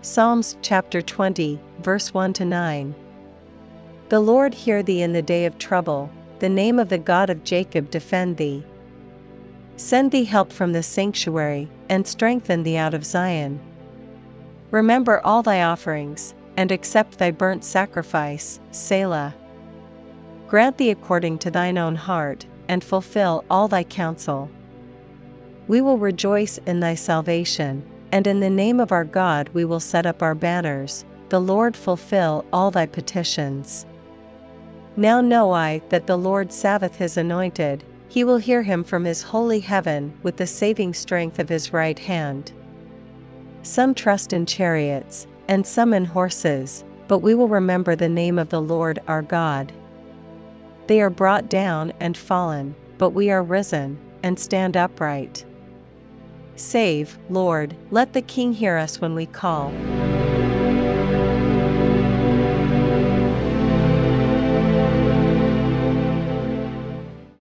Psalms chapter 20, verse 1 to 9. The Lord hear thee in the day of trouble, the name of the God of Jacob defend thee. Send thee help from the sanctuary, and strengthen thee out of Zion. Remember all thy offerings, and accept thy burnt sacrifice, Selah. Grant thee according to thine own heart, and fulfill all thy counsel. We will rejoice in thy salvation, and in the name of our God we will set up our banners, the Lord fulfill all thy petitions. Now know I that the Lord saveth his anointed, he will hear him from his holy heaven with the saving strength of his right hand. Some trust in chariots, and some in horses, but we will remember the name of the Lord our God. They are brought down and fallen, but we are risen, and stand upright. Save, Lord, let the King hear us when we call.